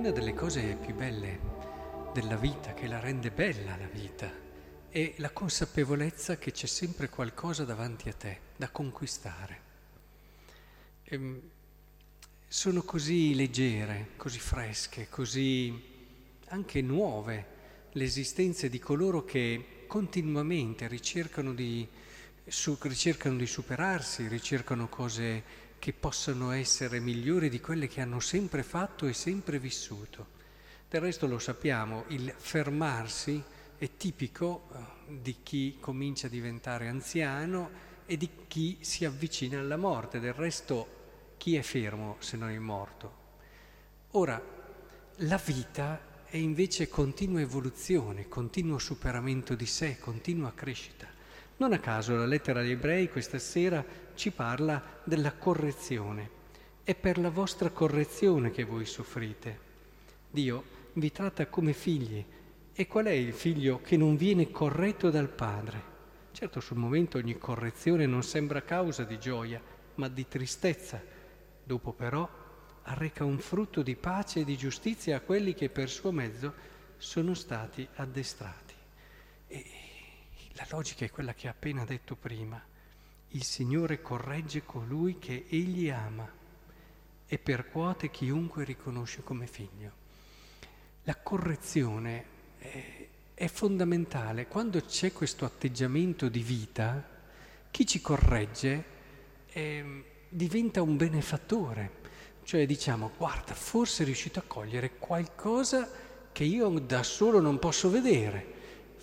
una delle cose più belle della vita, che la rende bella la vita, è la consapevolezza che c'è sempre qualcosa davanti a te da conquistare. E ehm, sono così leggere, così fresche, così anche nuove le esistenze di coloro che continuamente ricercano di, su, ricercano di superarsi, ricercano cose che possano essere migliori di quelle che hanno sempre fatto e sempre vissuto. Del resto lo sappiamo, il fermarsi è tipico eh, di chi comincia a diventare anziano e di chi si avvicina alla morte. Del resto chi è fermo se non è morto? Ora, la vita è invece continua evoluzione, continuo superamento di sé, continua crescita. Non a caso la lettera agli ebrei questa sera ci parla della correzione. È per la vostra correzione che voi soffrite. Dio vi tratta come figli. E qual è il figlio che non viene corretto dal padre? Certo, sul momento ogni correzione non sembra causa di gioia, ma di tristezza. Dopo però arreca un frutto di pace e di giustizia a quelli che per suo mezzo sono stati addestrati. E la logica è quella che ha appena detto prima il Signore corregge colui che Egli ama e percuote chiunque riconosce come figlio. La correzione è, è fondamentale. Quando c'è questo atteggiamento di vita, chi ci corregge eh, diventa un benefattore. Cioè diciamo, guarda, forse è riuscito a cogliere qualcosa che io da solo non posso vedere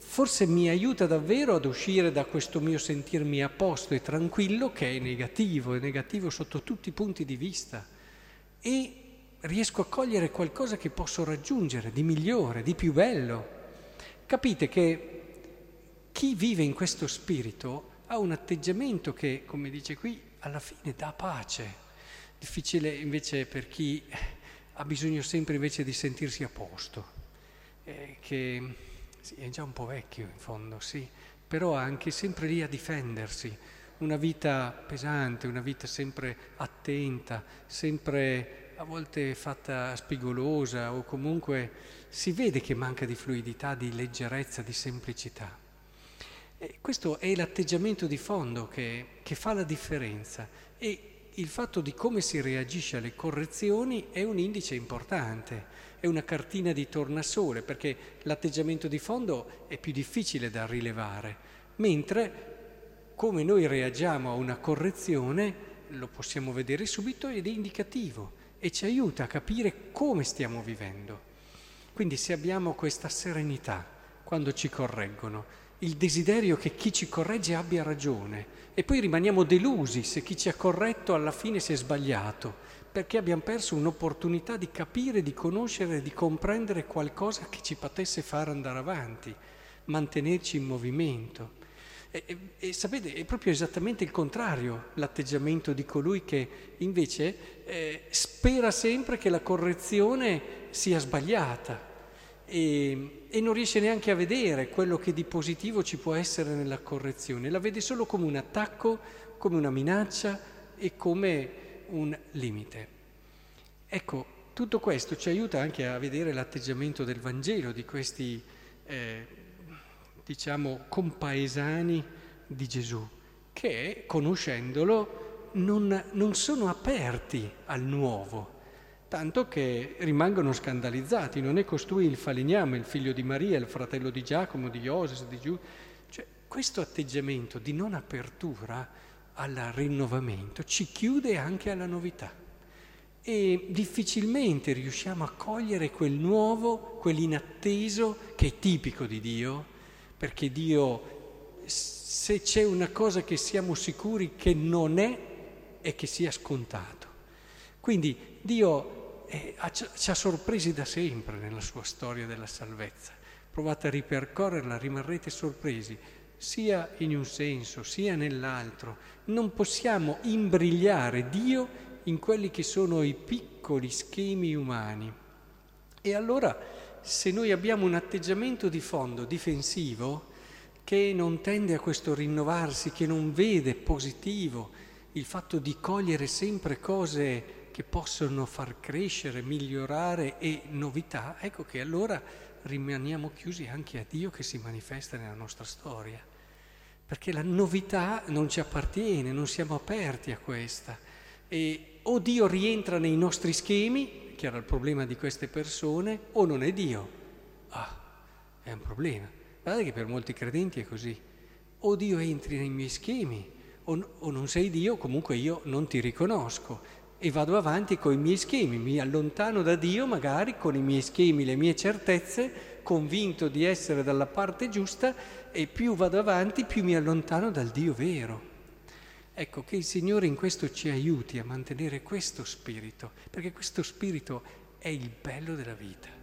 forse mi aiuta davvero ad uscire da questo mio sentirmi a posto e tranquillo che è negativo, è negativo sotto tutti i punti di vista e riesco a cogliere qualcosa che posso raggiungere di migliore, di più bello. Capite che chi vive in questo spirito ha un atteggiamento che, come dice qui, alla fine dà pace. Difficile invece per chi ha bisogno sempre invece di sentirsi a posto, eh, che sì, è già un po' vecchio in fondo, sì, però anche sempre lì a difendersi, una vita pesante, una vita sempre attenta, sempre a volte fatta spigolosa o comunque si vede che manca di fluidità, di leggerezza, di semplicità. E questo è l'atteggiamento di fondo che, che fa la differenza. E il fatto di come si reagisce alle correzioni è un indice importante, è una cartina di tornasole, perché l'atteggiamento di fondo è più difficile da rilevare, mentre come noi reagiamo a una correzione lo possiamo vedere subito ed è indicativo e ci aiuta a capire come stiamo vivendo. Quindi se abbiamo questa serenità quando ci correggono, il desiderio che chi ci corregge abbia ragione e poi rimaniamo delusi se chi ci ha corretto alla fine si è sbagliato, perché abbiamo perso un'opportunità di capire, di conoscere, di comprendere qualcosa che ci potesse fare andare avanti, mantenerci in movimento. E, e, e sapete, è proprio esattamente il contrario l'atteggiamento di colui che invece eh, spera sempre che la correzione sia sbagliata e, e, non riesce neanche a vedere quello che di positivo ci può essere nella correzione, la vede solo come un attacco, come una minaccia e come un limite. Ecco, tutto questo ci aiuta anche a vedere l'atteggiamento del Vangelo di questi, eh, diciamo, compaesani di Gesù, che conoscendolo non, non sono aperti al nuovo tanto che rimangono scandalizzati. Non è costui il falegname, il figlio di Maria, il fratello di Giacomo, di Ioses, di Giuda. Cioè, questo atteggiamento di non apertura al rinnovamento ci chiude anche alla novità e difficilmente riusciamo a cogliere quel nuovo, quell'inatteso che è tipico di Dio, perché Dio, se c'è una cosa che siamo sicuri che non è, è che sia scontato. Quindi Dio eh, ci ha sorpresi da sempre nella sua storia della salvezza. Provate a ripercorrerla, rimarrete sorpresi, sia in un senso, sia nell'altro. Non possiamo imbrigliare Dio in quelli che sono i piccoli schemi umani. E allora, se noi abbiamo un atteggiamento di fondo difensivo, che non tende a questo rinnovarsi, che non vede positivo il fatto di cogliere sempre cose che possono far crescere, migliorare e novità, ecco che allora rimaniamo chiusi anche a Dio che si manifesta nella nostra storia. Perché la novità non ci appartiene, non siamo aperti a questa. E o Dio rientra nei nostri schemi, che era il problema di queste persone, o non è Dio. Ah, è un problema. Guardate che per molti credenti è così. O Dio entri nei miei schemi, o, o non sei Dio, comunque io non ti riconosco e vado avanti con i miei schemi, mi allontano da Dio magari con i miei schemi, le mie certezze, convinto di essere dalla parte giusta e più vado avanti più mi allontano dal Dio vero. Ecco che il Signore in questo ci aiuti a mantenere questo spirito, perché questo spirito è il bello della vita.